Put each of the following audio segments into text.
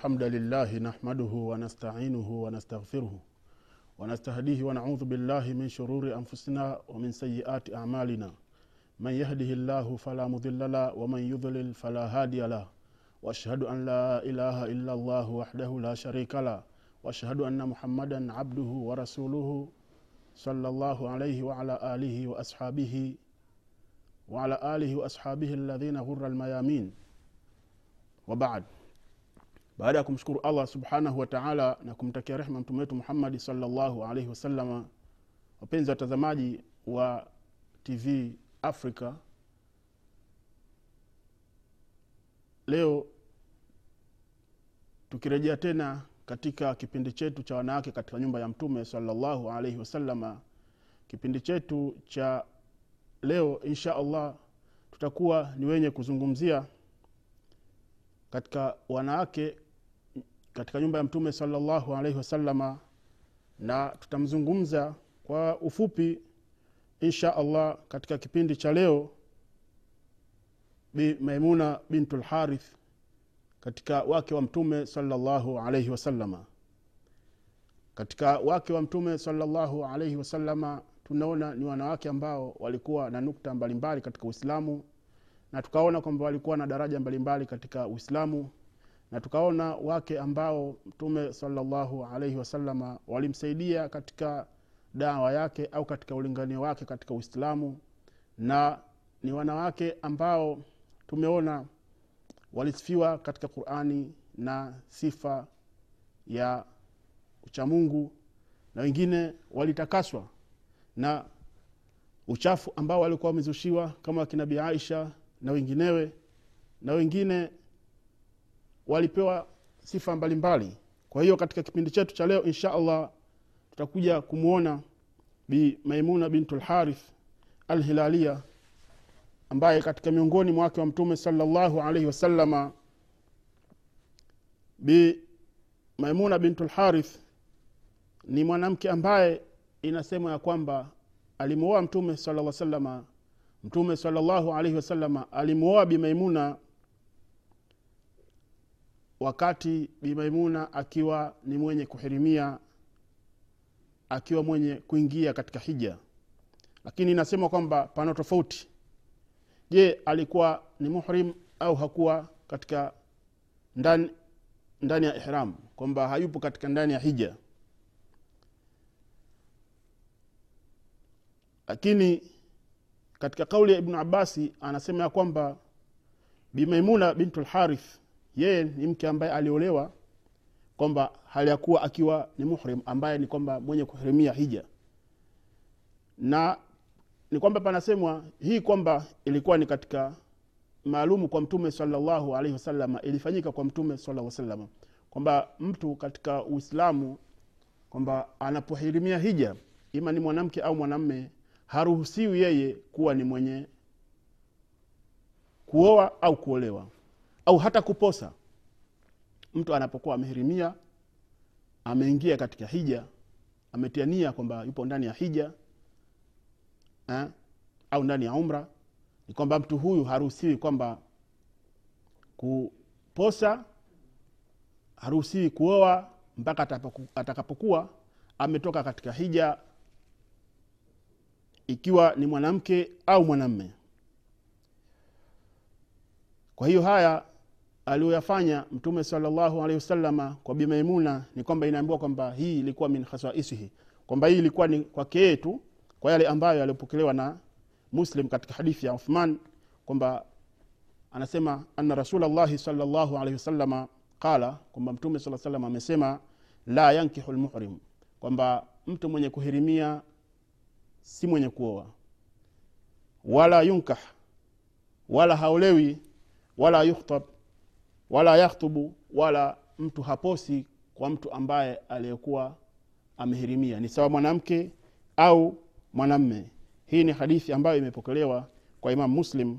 الحمد لله نحمده ونستعينه ونستغفره ونستهديه ونعوذ بالله من شرور أنفسنا ومن سيئات أعمالنا من يهده الله فلا مضل له ومن يضلل فلا هادي له واشهد ان لا اله الا الله وحده لا شريك له واشهد ان محمدا عبده ورسوله صلى الله عليه وعلى اله واصحابه وعلى اله واصحابه الذين غر الميامين وبعد baada ya kumshukuru allah subhanahu wa taala na kumtakia rehma mtume wetu muhammadi salllahu alaihi wasalama wapenzi watazamaji wa tv africa leo tukirejea tena katika kipindi chetu cha wanawake katika nyumba ya mtume salllahu alaihi wasalama kipindi chetu cha leo insha allah tutakuwa ni wenye kuzungumzia katika wanawake katika nyumba ya mtume salllahu alaihi wasalama na tutamzungumza kwa ufupi insha allah katika kipindi cha leo bi maimuna bintu lharith katika wake wa mtume salllahu alaihi wasalama katika wake wa mtume salllahu alaihi wasalama tunaona ni wanawake ambao walikuwa na nukta mbalimbali katika uislamu na tukaona kwamba walikuwa na daraja mbalimbali katika uislamu na tukaona wake ambao mtume salllahu alaihi wasalama walimsaidia katika dawa yake au katika ulinganio wake katika uislamu na ni wanawake ambao tumeona walisifiwa katika qurani na sifa ya uchamungu na wengine walitakaswa na uchafu ambao walikuwa wamezushiwa kama wakinabi aisha na wenginewe na wengine walipewa sifa mbalimbali mbali. kwa hiyo katika kipindi chetu cha leo insha allah tutakuja kumwona bi maimuna bintu lharith alhilalia ambaye katika miongoni mwake wa mtume salllahu alaihi wasalama bi maimuna bintu lharith ni mwanamke ambaye inasemwa ya kwamba alimuoa mtume sala salama mtume salllahu alaihi wasalama alimuoa bimaimuna wakati bimaimuna akiwa ni mwenye kuhirimia akiwa mwenye kuingia katika hija. Lakini inasema kwamba pana tofauti. Je alikuwa ni muhrim au hakuwa katika ndani, ndani ya ihram? Kwamba hayupo katika ndani ya hija. Lakini katika kauli ya ibnu abasi anasema ya kwamba bimaimuna bintu lharith yeye ni mke ambaye aliolewa kwamba hali ya kuwa akiwa ni muhrim ambaye ni kwamba mwenye kuhirimia hija. Na ni kwamba panasemwa hii kwamba ilikuwa ni katika maalumu kwa mtume salllahu alaihi wasalama ilifanyika kwa mtume sala salama kwamba mtu katika uislamu kwamba anapohirimia hija ima ni mwanamke au mwanamme haruhusiwi yeye kuwa ni mwenye kuoa au kuolewa au hata kuposa. Mtu anapokuwa amehirimia ameingia katika hija ametia nia kwamba yupo ndani ya hija eh, au ndani ya umra ni kwamba mtu huyu haruhusiwi kwamba kuposa haruhusiwi kuoa mpaka atakapokuwa ametoka katika hija ikiwa ni mwanamke au mwanamme. Kwa hiyo haya aliyoyafanya mtume salllahu alehi wasalama kwa bimaimuna ni kwamba inaambiwa kwamba hii ilikuwa min khasaisihi kwamba hii ilikuwa ni kwake yetu kwa yale ambayo yaliyopokelewa na muslim katika hadithi ya uthman kwamba anasema anna rasulllahi salllahu alehi wasalama qala kwamba mtume saa salam amesema la yankihu lmuhrim kwamba mtu mwenye kuhirimia si mwenye kuoa wala yunkah wala haolewi wala yukhtab wala yakhtubu wala mtu haposi kwa mtu ambaye aliyekuwa amehirimia. Ni sawa mwanamke au mwanamme. Hii ni hadithi ambayo imepokelewa kwa imamu muslim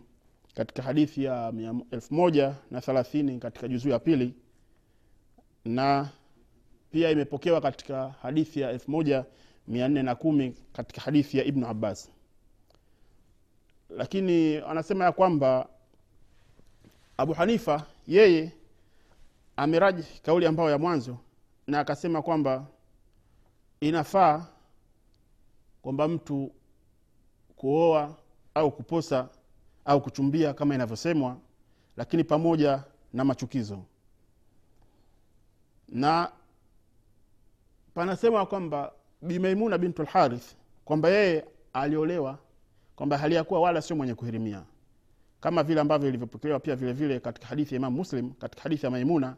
katika hadithi ya elfu moja na thelathini katika juzuu ya pili na pia imepokewa katika hadithi ya elfu moja mia nne na kumi katika hadithi ya ibnu abbas. Lakini anasema ya kwamba abu hanifa yeye ameraji kauli ambayo ya mwanzo na akasema kwamba inafaa kwamba mtu kuoa au kuposa au kuchumbia kama inavyosemwa lakini pamoja na machukizo. Na panasema kwamba bimaimuna bintu lharith kwamba yeye aliolewa kwamba hali ya kuwa wala sio mwenye kuhirimia kama vile ambavyo ilivyopokelewa pia vile vile katika hadithi ya imam muslim katika hadithi ya maimuna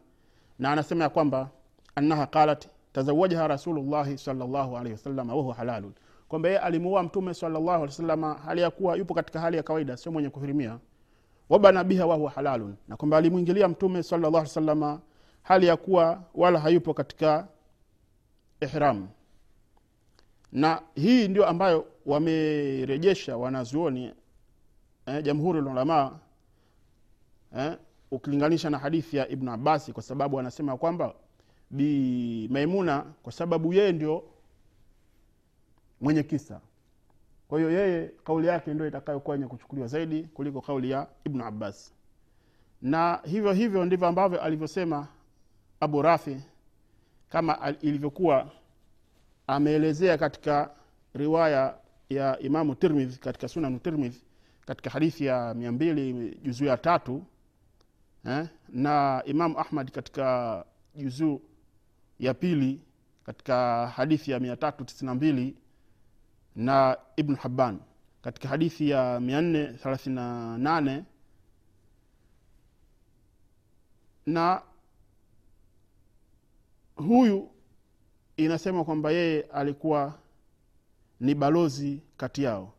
na anasema ya kwamba annaha qalat tazawajaha rasulullahi salllahu alaihi wasallam wahuwa halalun. Kwamba yeye alimuoa mtume salllahu alehi wasalama hali ya kuwa yupo katika hali ya kawaida sio mwenye kuhirimia. Wabana biha wahuwa halalun. Na kwamba alimwingilia mtume salllah alih wasalama hali ya kuwa wala hayupo katika ihram. Na hii ndio ambayo wamerejesha wanazuoni eh, jamhuri lulamaa eh, ukilinganisha na hadithi ya ibnu abasi kwa sababu anasema kwamba bi maimuna kwa sababu yeye ndio mwenye kisa. Kwa hiyo yeye kauli yake ndio itakayokuwa yenye kuchukuliwa zaidi kuliko kauli ya ibnu abbas. Na hivyo hivyo ndivyo ambavyo alivyosema abu rafi kama ilivyokuwa ameelezea katika riwaya ya imamu tirmidh katika sunanu tirmidh katika hadithi ya mia mbili juzuu ya tatu eh, na imamu ahmad katika juzuu ya pili katika hadithi ya mia tatu tisini na mbili na ibnu haban katika hadithi ya mia nne thelathini na nane na huyu inasema kwamba yeye alikuwa ni balozi kati yao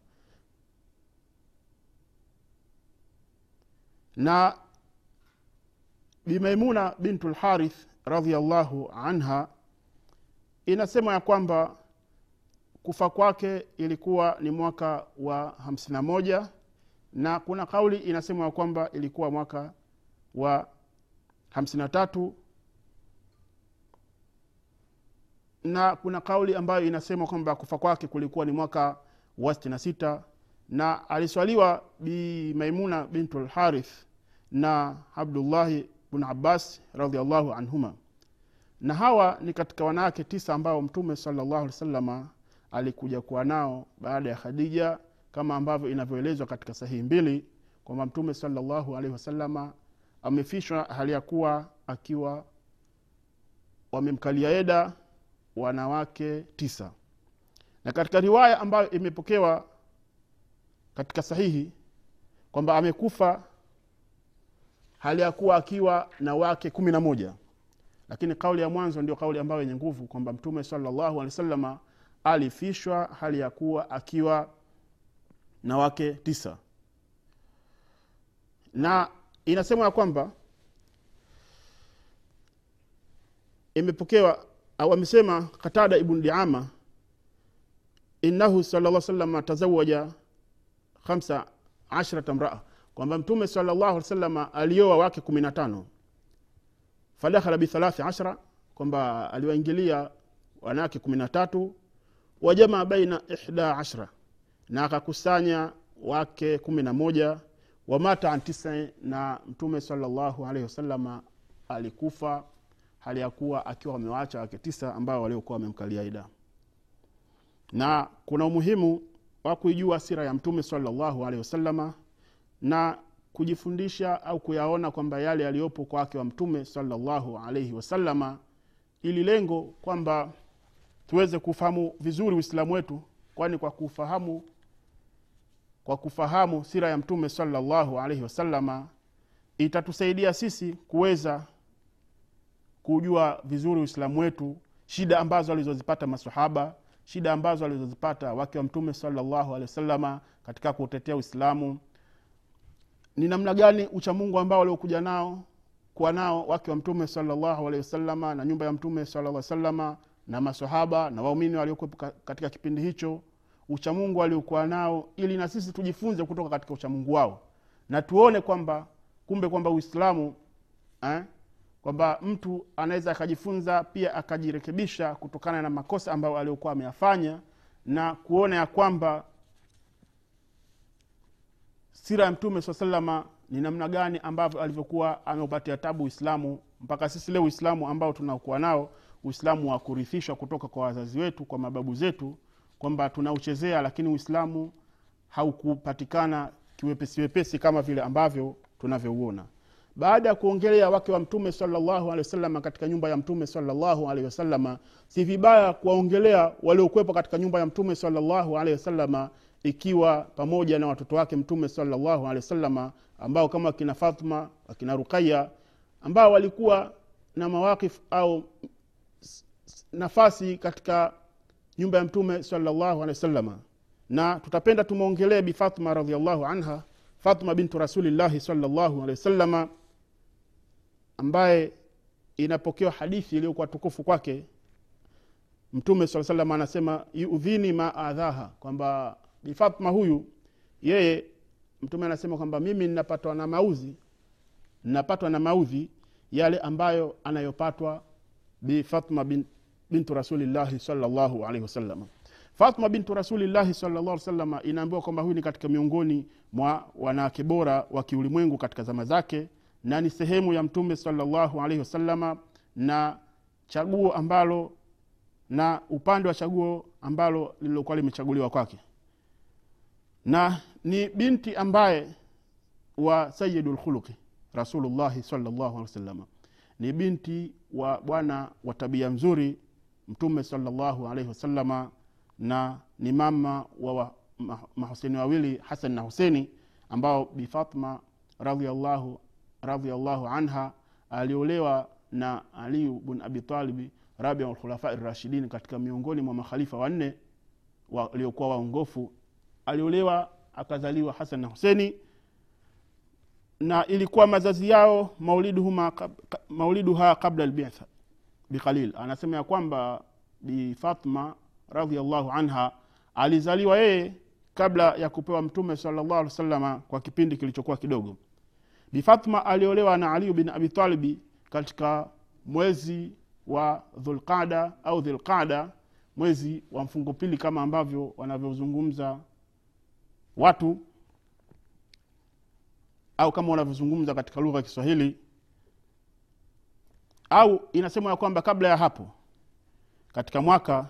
na bimaimuna bintu lharith radiallahu anha inasema ya kwamba kufa kwake ilikuwa ni mwaka wa hamsini na kuna kauli inasema ya kwamba ilikuwa mwaka wa hamsini na na kuna kauli ambayo inasema kwamba kufa kwake kulikuwa ni mwaka wa sitini na sita na aliswaliwa bi maimuna bintu lharith na abdullahi bn abbas radiallahu anhuma. Na hawa ni katika wanawake tisa ambao mtume salllahu alih salama alikuja kuwa nao baada ya khadija kama ambavyo inavyoelezwa katika sahihi mbili kwamba mtume salllahu alaihi wasalama amefishwa hali ya kuwa akiwa wamemkalia eda wanawake tisa. Na katika riwaya ambayo imepokewa katika sahihi kwamba amekufa hali ya kuwa akiwa na wake kumi na moja. Lakini kauli ya mwanzo ndio kauli ambayo yenye nguvu kwamba mtume salllahu alehi wasalama alifishwa hali ya kuwa akiwa na wake tisa. Na inasemwa ya kwamba imepokewa au amesema katada ibnu diama innahu sala salama tazawaja khamsa ashrata mraa kwamba mtume salllahu alih salama alioa wake kumi na tano. Fadakhala bithalathi ashra kwamba aliwaingilia wanawake kumi na tatu. Wajamaa baina ihda ashra na akakusanya wake kumi na moja. Wamata an tisa na mtume salllahu alaihi wasalama alikufa hali ya kuwa akiwa wamewaacha wake tisa ambao waliokuwa wamemkalia ida. Na kuna umuhimu wa kuijua sira ya mtume salllahu alaihi wasalama na kujifundisha au kuyaona kwamba yale yaliyopo kwa wake wa mtume salllahu alaihi wasalama ili lengo kwamba tuweze kufahamu vizuri uislamu wetu kwani kwa kufahamu kwa kufahamu sira ya mtume salllahu alaihi wasalama itatusaidia sisi kuweza kujua vizuri uislamu wetu shida ambazo alizozipata masahaba shida ambazo alizozipata wake wa mtume salllahu alehi wasalama katika kuutetea uislamu ni namna gani uchamungu ambao waliokuja nao kuwa nao wake wa mtume salllahu alehi wasalama na nyumba ya mtume salllah salama na masahaba na waumini waliokuwepo katika kipindi hicho uchamungu waliokuwa nao ili na sisi tujifunze kutoka katika uchamungu wao. Na tuone kwamba kumbe kwamba uislamu eh, kwamba mtu anaweza akajifunza pia akajirekebisha kutokana na makosa ambayo aliokuwa ameyafanya na kuona ya kwamba sira ya mtume saa salama ni namna gani ambavyo alivyokuwa ameupatia tabu uislamu mpaka sisi leo uislamu ambao tunakuwa nao uislamu wa kurithishwa kutoka kwa wazazi wetu kwa mababu zetu kwamba tunauchezea lakini uislamu haukupatikana kiwepesiwepesi kama vile ambavyo tunavyouona. Baada ya kuongelea wake wa mtume salllahu alehi wasalama katika nyumba ya mtume salllahu alehi wasalama si vibaya kuwaongelea waliokuwepo katika nyumba ya mtume salllahu alehi wasalama ikiwa pamoja na watoto wake mtume salllahu alehi wasalama ambao kama wakina fatma wakina ruqaya ambao walikuwa na mawakif au nafasi katika nyumba ya mtume salllahu alehi wasalama na tutapenda tumwongelee bi fatma radiallahu anha fatma bintu rasulillahi salllahu alehi wasalama ambaye inapokewa hadithi iliyokuwa tukufu kwake mtume saa salama anasema yudhini ma adhaha kwamba bi fatma huyu yeye mtume anasema kwamba mimi ninapatwa na maudhi ninapatwa na maudhi yale ambayo anayopatwa bi fatma bin, bintu rasulillahi salllahu alaihi wasalama fatma bintu rasulillahi salllah salama inaambiwa kwamba huyu ni katika miongoni mwa wanawake bora wa kiulimwengu katika zama zake na ni sehemu ya mtume salllahu alaihi wasalama na chaguo ambalo na upande wa chaguo ambalo lililokuwa limechaguliwa kwake na ni binti ambaye wa sayidu lkhuluqi rasulullahi salllahu alehi wasalama ni binti wa bwana wa tabia nzuri mtume salllahu alaihi wasalama na ni mama wa, mahuseni wawili hasan na huseni ambao bifatma radiallahu radiallahu anha aliolewa na aliyu bn abitalibi rabia lkhulafai rashidin katika miongoni mwa makhalifa wanne waliokuwa waongofu aliolewa akazaliwa hasan na huseni na ilikuwa mazazi yao mauliduhuma, mauliduha qabla lbitha biqalil anasema ya kwamba bifatma radiallahu anha alizaliwa yeye kabla ya kupewa mtume salllah alih wasalama kwa kipindi kilichokuwa kidogo. Bifatma aliolewa na aliyu bin abitalibi katika mwezi wa dhulqada au dhilqada mwezi wa mfungo pili kama ambavyo wanavyozungumza watu au kama wanavyozungumza katika lugha ya kiswahili au inasemwa ya kwamba kabla ya hapo katika mwaka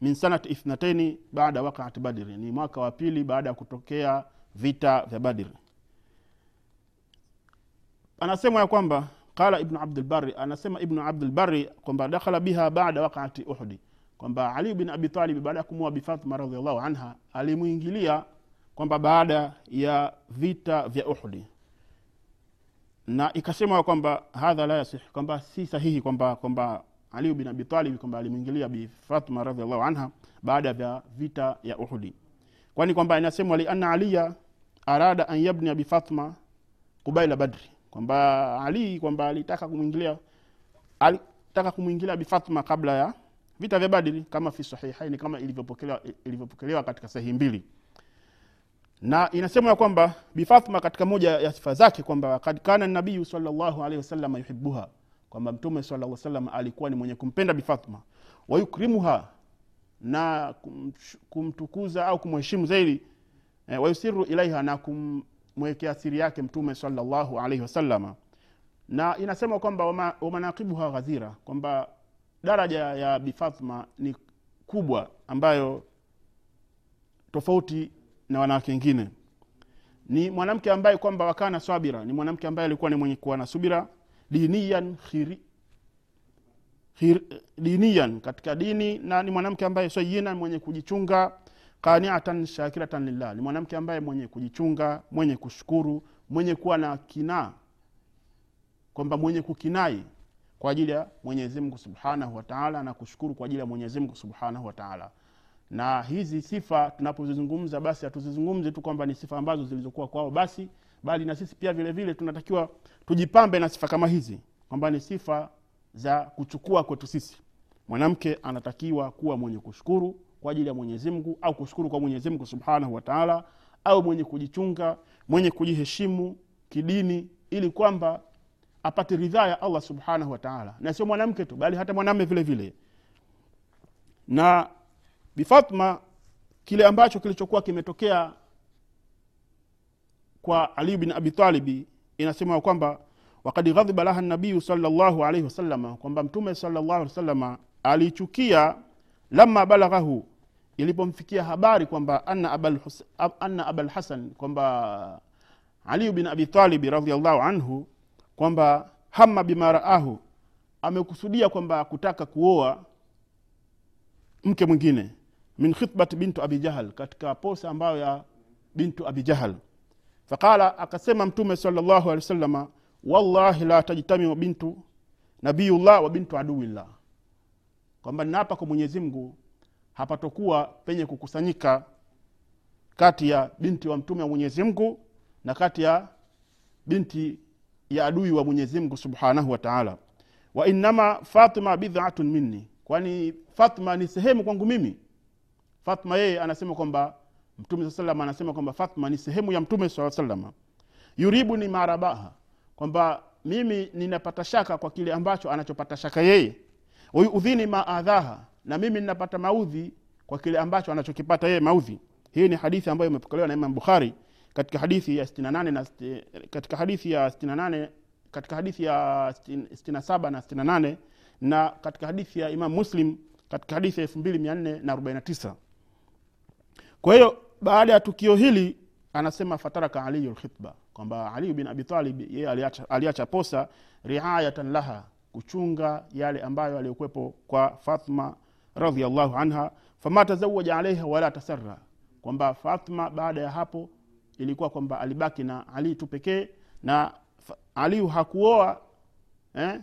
min sanati ithnataini baada waqaati badri ni mwaka wa pili baada ya kutokea vita vya badri anasema ya kwamba qala ibnu abdulbari anasema ibnu abdulbari kwamba dakhala biha bada waqaati uhudi kwamba ali bin abitalibi baada ya kumua bifatma radiallahu anha alimwingilia kwamba baada ya vita vya uhudi na ikasema kwamba hadha la yasih kwamba si sahihi kwamba kwamba aliyu bin abitalibi kwamba alimwingilia bifatma radiallahu anha baada ya vita ya uhudi kwani kwamba inasemwa lianna aliya arada an yabnia bifatma kubaila badri kwamba ali kwamba alitaka kumwingilia alitaka kumwingilia bifatma kabla ya vita vya badri kama fi sahihaini kama ilivyopokelewa katika sahihi mbili na inasemwa kwamba bifathma katika moja ya sifa zake kwamba kad kana nabiyu salllahu alehi wasalama yuhibuha kwamba mtume sala salam alikuwa ni mwenye kumpenda bifathma wayukrimuha na kumtukuza au kumheshimu zaidi e, wayusiru ilaiha na kumwekea siri yake mtume salllahu alaihi wasalama na inasema kwamba wama, wamanakibuha ghadhira kwamba daraja ya bifathma ni kubwa ambayo tofauti na wanawake wengine. Ni mwanamke ambaye kwamba wakana sabira ni mwanamke ambaye alikuwa ni mwenye kuwa na subira. Dinian khiri, khir, diniyan katika dini. Na ni mwanamke ambaye sayina mwenye kujichunga. Qaniatan shakiratan lillah. Ni mwanamke ambaye mwenye kujichunga mwenye kushukuru mwenye kuwa na kinaa. Kwamba mwenye kukinai kwa ajili ya mwenyezi mungu subhanahu wataala na kushukuru kwa ajili ya mwenyezi mungu subhanahu wataala na hizi sifa tunapozizungumza basi hatuzizungumzi tu kwamba ni sifa ambazo zilizokuwa kwao basi bali na sisi pia vile vile tunatakiwa tujipambe na sifa kama hizi kwamba ni sifa za kuchukua kwetu sisi. Mwanamke anatakiwa kuwa mwenye kushukuru kwa ajili ya mwenyezi mungu au kushukuru kwa mwenyezi mungu subhanahu wataala au mwenye kujichunga mwenye kujiheshimu kidini ili kwamba apate ridhaa ya allah subhanahu wataala na sio mwanamke tu bali hata mwanamme vile vile. Na bifatma kile ambacho kilichokuwa kimetokea kwa ali bin abi talibi inasema kwamba wakad ghadhiba laha nabiyu salllahu alaihi wasalama kwamba mtume salllahu alih wasalama alichukia lama balaghahu ilipomfikia habari kwamba anna abal abalhasan kwamba aliyu bin abi talibi radiallahu anhu kwamba hama bima raahu amekusudia kwamba kutaka kuoa mke mwingine min khitbati bintu abi jahal katika posa ambayo ya bintu abi jahal. Faqala akasema mtume salllahu alehi wasalama wallahi la tajtamiu bintu nabiyullah wa bintu aduwillah. Kwamba ninaapa kwa mwenyezi hapatokuwa penye kukusanyika kati ya binti wa mtume wa mwenyezi mungu na kati ya binti ya adui wa mwenyezi mungu subhanahu wa taala. Wa innama fatima bidhatun minni. Kwani fatima ni sehemu kwangu mimi fatma yeye anasema kwamba mtume saa salam anasema kwamba fatma ni sehemu ya mtume saa salama yuribu ni marabaha kwamba mimi ninapata shaka kwa kile ambacho anachopata shaka yeye. Wayudhini maadhaha na mimi ninapata maudhi kwa kile ambacho anachokipata yeye maudhi. Hii ni hadithi ambayo imepokelewa na imam bukhari katika hadithi ya 68 na katika hadithi ya 68 katika hadithi ya 67 na 68 na katika hadithi ya imam muslim katika hadithi ya 2449 kwa hiyo baada ya tukio hili anasema fataraka aliyu lkhitba kwamba aliyu bin abitalib yeye aliacha, aliacha posa riayatan laha kuchunga yale ambayo aliyokuwepo kwa fatma radiallahu anha fama tazawaja alaiha wala tasara kwamba fatma baada ya hapo ilikuwa kwamba alibaki na ali tu pekee na aliyu hakuoa eh?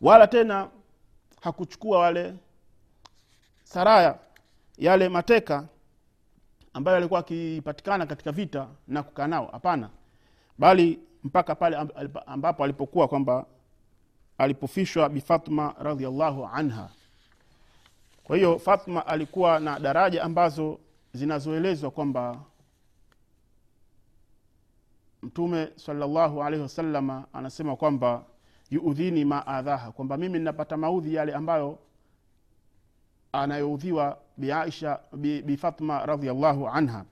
wala tena hakuchukua wale saraya yale mateka ambayo alikuwa akipatikana katika vita na kukaa nao. Hapana. Bali mpaka pale ambapo alipokuwa kwamba alipofishwa bifatma radiallahu anha. Kwa hiyo fatma alikuwa na daraja ambazo zinazoelezwa kwamba mtume salllahu alaihi wasalama anasema kwamba yuudhini ma adhaha kwamba mimi ninapata maudhi yale ambayo anayoudhiwa bi, bi fatma radiallahu anha.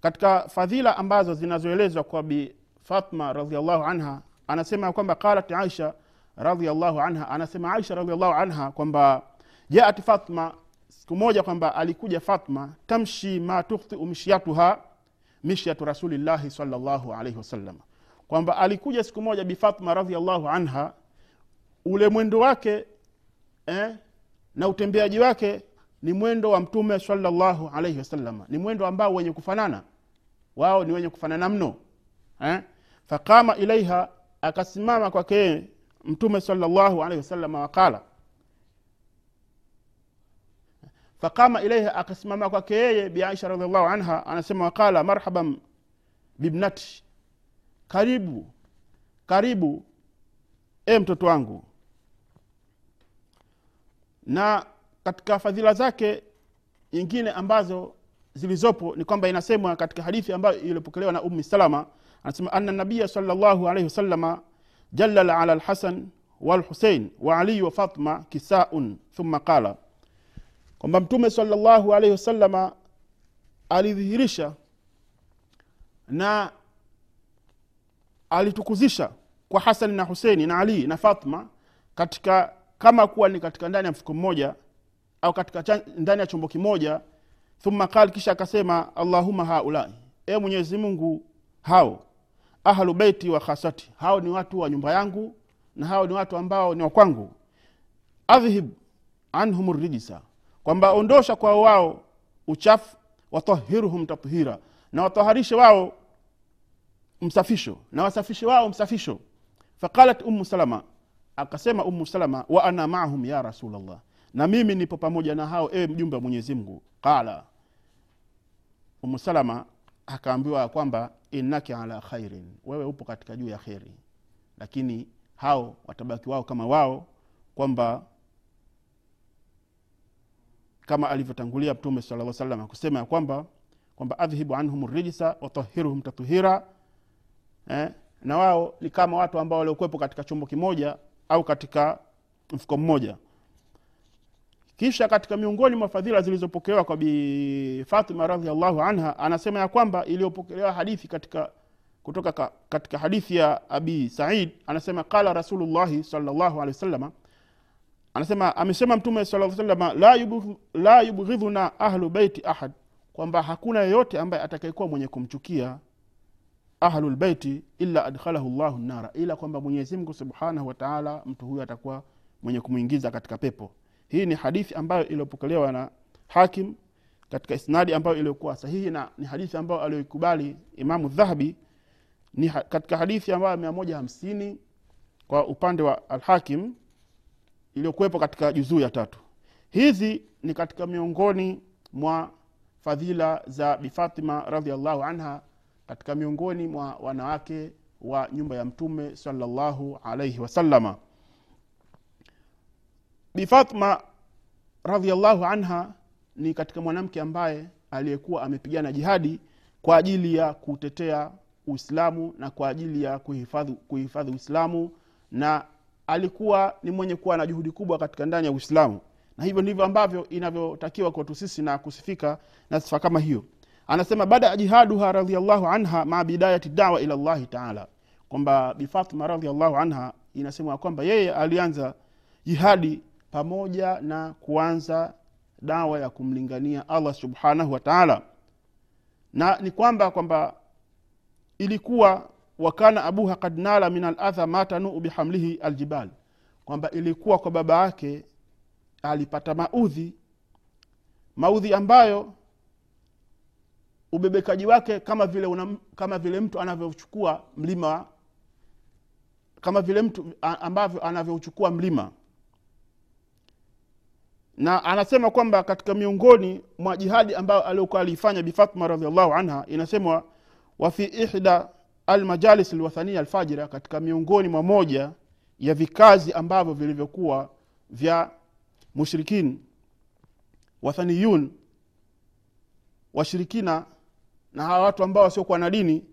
Katika fadhila ambazo zinazoelezwa kwa bi fatma radiallahu anha anasema kwamba qalat aisha radiallahu anha anasema aisha radiallahu anha kwamba jaat fatma siku moja kwamba alikuja fatma tamshi ma tukhtiu mishyatuha mishyatu rasulillahi salllahu alaihi wasallam. Kwamba alikuja siku moja bi fatma anha ule mwendo wake eh, na utembeaji wake ni mwendo wa mtume salllahu alaihi wasallam. Ni mwendo ambao wenye kufanana. Wao ni wenye kufanana mno. Eh? faqama ilaiha akasimama kwake mtume salllahu alaihi wasallam waqala faqama ilaiha akasimama kwake yeye biaisha radiallahu anha anasema waqala marhaban bibnati karibu karibu e mtoto wangu na katika fadhila zake nyingine ambazo zilizopo ni kwamba inasemwa katika hadithi ambayo iliopokelewa na ummi salama anasema anna nabiya salllahu alaihi wasalama jalala ala lhasan walhusein wa ali wa fatma kisaun thumma qala. Kwamba mtume salllahu alaihi wasalama alidhihirisha na alitukuzisha kwa hasani na huseini na alii na fatma katika kama kuwa ni katika ndani ya mfuko mmoja au katika ndani ya chombo kimoja thumma qal kisha akasema allahuma haulai. E mwenyezi mungu hao ahlu beiti wa khasati hao ni watu wa nyumba yangu na hao ni watu ambao ni wakwangu adhhib anhum rijisa kwamba ondosha kwao wao uchafu watahiruhum tathira na wataharishe wao msafisho na wasafishe wao msafisho. Faqalat ummu salama akasema umu salama wa ana maahum ya rasulllah na mimi nipo pamoja na hao ewe mjumbe wa mwenyezi mungu. Qala. Umu salama akaambiwa kwamba innaki ala khairin. Wewe upo katika juu ya kheri. Lakini hao watabaki wao kama wao kwamba kama alivyotangulia mtume sala salam kusema ya kwamba kwamba adhhibu anhum rijsa watahiruhum tathira eh, na wao ni kama watu ambao waliokuwepo katika chombo kimoja au katika mfuko mmoja. Kisha katika miongoni mwa fadhila zilizopokelewa kwa bi fatima radiallahu anha anasema ya kwamba iliyopokelewa hadithi katika kutoka ka, katika hadithi ya abi said anasema qala rasulullahi salllahu alehi wasalama anasema amesema mtume saa salama la, yubghidhuna ahlu beiti ahad kwamba hakuna yeyote ambaye atakayekuwa mwenye kumchukia ahlulbeiti illa adkhalahu llahu nara ila kwamba mwenyezimngu subhanahu wataala mtu huyo atakuwa mwenye kumwingiza katika pepo. Hii ni hadithi ambayo iliyopokelewa na hakim katika isnadi ambayo iliyokuwa sahihi na ni hadithi ambayo aliyoikubali imamu dhahabi. Ni ha, katika hadithi ambayo mia moja hamsini kwa upande wa alhakim iliyokuwepo katika juzuu ya tatu. Hizi ni katika miongoni mwa fadhila za bifatima radiallahu anha katika miongoni mwa wanawake wa nyumba ya mtume salllahu alaihi wasalama bifatma radiallahu anha ni katika mwanamke ambaye aliyekuwa amepigana jihadi kwa ajili ya kutetea uislamu na kwa ajili ya kuhifadhi kuhifadhi uislamu na alikuwa ni mwenye kuwa na juhudi kubwa katika ndani ya uislamu. Na hivyo ndivyo ambavyo inavyotakiwa kwetu sisi na kusifika na sifa kama hiyo anasema bada jihaduha radiallahu anha maa bidayati dawa ila llahi taala. Kwamba bifatma radiallahu anha inasemwa kwamba yeye alianza jihadi pamoja na kuanza dawa ya kumlingania allah subhanahu wa taala. Na ni kwamba kwamba ilikuwa wakana abuha kad nala min aladha ma tanuu bihamlihi aljibal. Kwamba ilikuwa kwa baba yake alipata maudhi maudhi ambayo ubebekaji wake kama vile una, kama vile mtu anavyochukua mlima kama vile mtu ambavyo anavyochukua mlima. Na anasema kwamba katika miongoni mwa jihadi ambayo aliokuwa aliifanya bifatma radiallahu anha inasemwa wafi ihda almajalis lwathania alfajira katika miongoni mwa moja ya vikazi ambavyo vilivyokuwa vya mushrikin wathaniyun washirikina na hawa watu ambao wasiokuwa na dini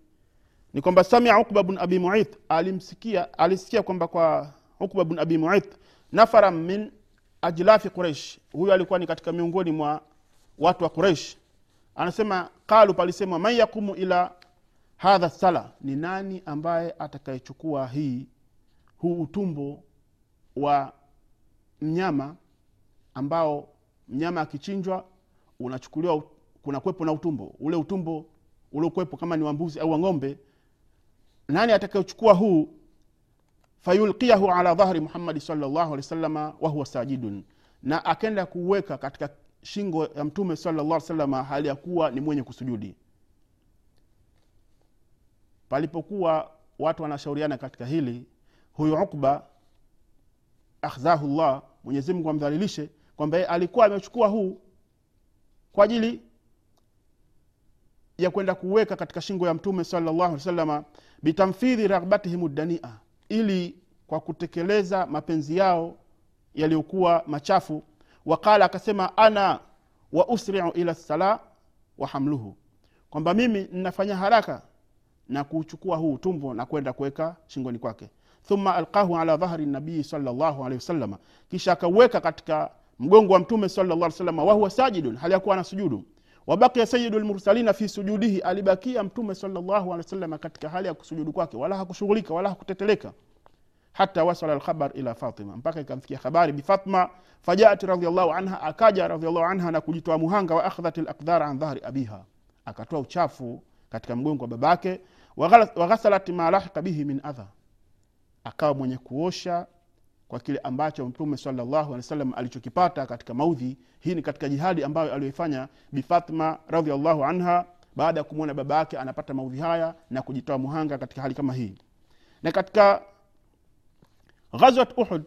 ni kwamba samia ukba bn abi muith alimsikia alisikia kwamba kwa ukba bn abi muith nafara min ajlafi quraish huyo alikuwa ni katika miongoni mwa watu wa quraish anasema qalu palisemwa man yakumu ila hadha sala. Ni nani ambaye atakayechukua hii huu utumbo wa mnyama ambao mnyama akichinjwa unachukuliwa kuna kwepo na utumbo. Ule utumbo uliokuwepo kama ni wambuzi au wang'ombe nani atakayochukua huu? Fayulqiyahu ala dhahri muhammadi salllahu alehi wasalama wahuwa sajidun na akenda kuweka katika shingo ya mtume salllah salama hali ya kuwa ni mwenye kusujudi. Palipokuwa watu wanashauriana katika hili huyu ukba akhdhahu llah mwenyezimngu amdhalilishe kwamba alikuwa amechukua huu kwa ajili ya kwenda kuweka katika shingo ya mtume salllahu alih salama bitamfidhi raghbatihim ddania ili kwa kutekeleza mapenzi yao yaliyokuwa machafu. Waqala akasema ana wa usriu ila sala wa hamluhu kwamba mimi ninafanya haraka na kuchukua huu tumbo na kwenda kuweka shingoni kwake. Thumma alqahu ala dhahri nabii salllahu alehi wasalama kisha akauweka katika mgongo wa mtume salllah alih salama wahuwa sajidun hali yakuwa na sujudu wabakia sayidu lmursalina fi sujudihi alibakia mtume salllahu alehi wasalama katika hali ya kusujudu kwake wala hakushughulika wala hakuteteleka. Hata wasala lkhabar ila fatima mpaka ikamfikia habari bifatma fajaat radiallahu anha akaja radiallahu anha na kujitoa muhanga wa akhdhat lakdhara an dhahri abiha. Akatoa uchafu katika mgongo wa babake waghasalat ma lahika bihi min adha. Akawa mwenye kuosha kwa kile ambacho mtume salllahu alehi wasallam alichokipata katika maudhi. Hii ni katika jihadi ambayo aliyoifanya bifatma radiallahu anha baada ya kumwona baba yake anapata maudhi haya na kujitoa muhanga katika hali kama hii. Na katika ghazwat uhud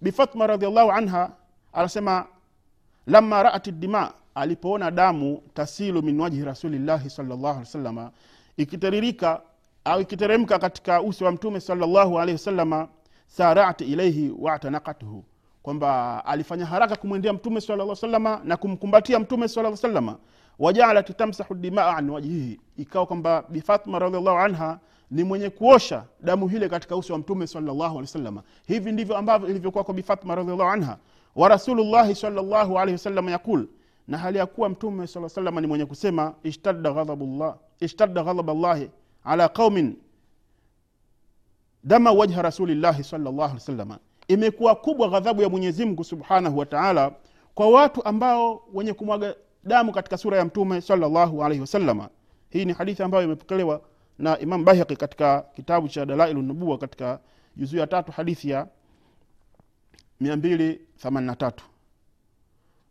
bifatma radiallahu anha anasema lama raat dima alipoona damu tasilu min wajhi rasulillahi salllahu alehi wasalama ikitiririka au ikiteremka katika uso wa mtume salllahu alehi wasalama sarat ilaihi watanakathu kwamba alifanya haraka kumwendea mtume sala salama na kumkumbatia mtume sala salama wajaalat tamsahu dimaa an wajhihi. Ikawa kwamba bifatma radiallahu anha ni mwenye kuosha damu hile katika uso wa mtume salllahu alehi wasalama hivi ndivyo ambavyo ilivyokuwa kwa bifatma radiallahu anha. Wa rasulullahi salllahu alehi wasalama yaqul. Na hali ya kuwa mtume saa salama ni mwenye kusema ishtadda ghadhabu llahi ala qaumin dama wajha rasulillahi salllah alih wasalama imekuwa kubwa ghadhabu ya mwenyezi mungu subhanahu wa taala kwa watu ambao wenye kumwaga damu katika sura ya mtume salllahu alaihi wasalama hii ni hadithi ambayo imepokelewa na imam bahaqi katika kitabu cha dalailu nubua katika juzuu ya tatu hadithi ya 283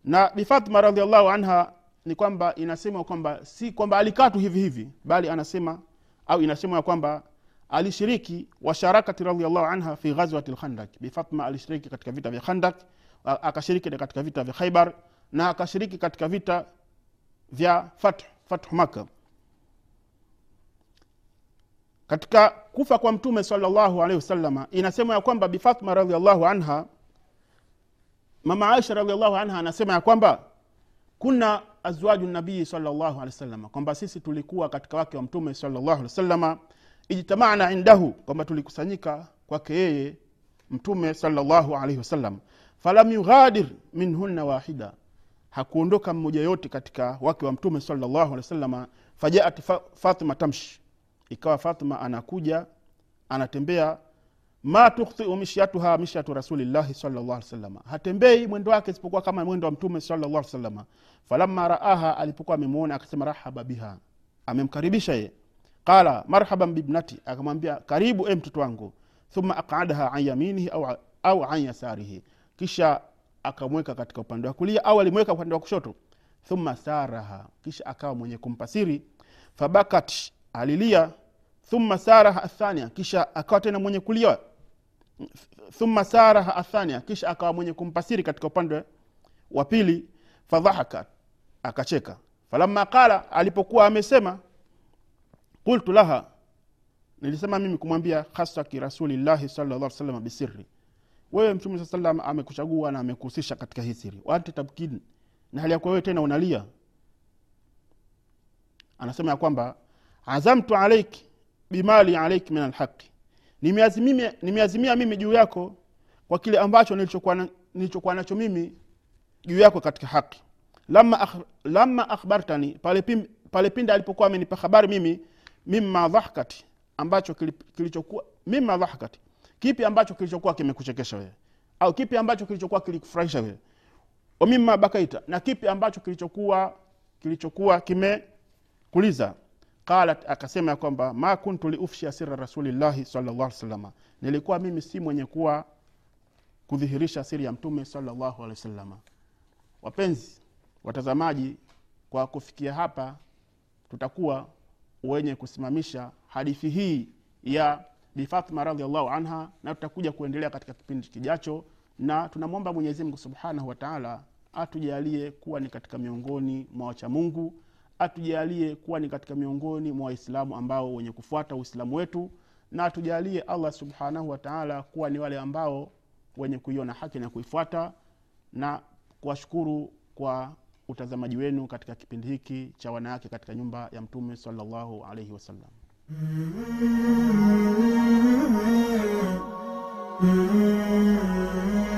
na bifatma radiallahu anha ni kwamba inasema kwamba si kwamba alikaa tu hivi hivi bali anasema au inasema ya kwamba alishiriki washarakati radiallahu anha fi ghazwati lkhandak bifatma alishiriki katika vita vya khandak akashiriki katika vita vya khaibar na akashiriki katika vita vya fathu fathu maka katika kufa kwa mtume salllahu alaihi wasalama inasema ya kwamba bifatma radiallahu anha mama aisha radiallahu anha anasema ya kwamba kuna azwaju nabii salllahu alehi wasalama kwamba sisi tulikuwa katika wake wa mtume salllahu alehi wasalama ijtamana indahu kwamba tulikusanyika kwake yeye mtume salllahu alaihi wasallam. Falam yughadir minhunna wahida hakuondoka mmoja yote katika wake wa mtume salllahu alehi wasalama fajaat fa, fatima tamshi ikawa fatima anakuja anatembea ma tukhtiu mishyatuha mishyatu rasulillahi salllah alih salama hatembei mwendo wake isipokuwa kama mwendo wa mtume salllah alih salama falamma raaha alipokuwa amemwona akasema rahaba biha amemkaribisha ye qala marhaban bibnati akamwambia karibu e mtoto wangu. Thumma aqadaha an yaminihi au, au an yasarihi. Kisha akamweka katika upande wa kulia au alimweka upande wa kushoto. Thumma saraha. Kisha akawa mwenye kumpasiri fabakat alilia. Thumma saraha athania. Kisha akawa tena mwenye kulia. Thumma saraha athania. Kisha akawa mwenye kumpasiri katika upande wa pili. Fadhahaka. Akacheka. Falamma qala alipokuwa amesema qultu laha nilisema mimi kumwambia hasaki rasulillahi salllah salama bisiri wewe mtume saa salam amekuchagua na amekuhusisha katika hii siri. Wanti tabkin na hali yakuwa wewe tena unalia. Anasema ya kwamba azamtu alaiki bimali alaiki min alhaqi nimeazimia, mimi juu yako kwa kile ambacho nilichokuwa nacho mimi juu yako katika haki. Lama, akh, lama akhbartani pale pindi alipokuwa amenipa habari mimi mima dhahkati ambacho kilichokuwa mima dhahkati. Kipi ambacho kilichokuwa kimekuchekesha wewe? Au kipi ambacho kilichokuwa kilikufurahisha wewe? Wa mima bakaita na kipi ambacho kilichokuwa kilichokuwa kimekuliza? Qalat akasema ya kwamba ma kuntu liufshia sira rasulillahi salllah salama nilikuwa mimi si mwenye kuwa kudhihirisha siri ya mtume salllahu alehi wasalama wapenzi watazamaji kwa kufikia hapa tutakuwa wenye kusimamisha hadithi hii ya bifatma radiallahu anha na tutakuja kuendelea katika kipindi kijacho na tunamwomba mwenyezi mungu subhanahu wa taala atujalie kuwa ni katika miongoni mwa wacha mungu atujalie kuwa ni katika miongoni mwa waislamu ambao wenye kufuata uislamu wetu na atujalie allah subhanahu wa taala kuwa ni wale ambao wenye kuiona haki na kuifuata na kuwashukuru kwa utazamaji wenu katika kipindi hiki cha wanawake katika nyumba ya Mtume salallahu alaihi wasallam. Mm-hmm. Mm-hmm.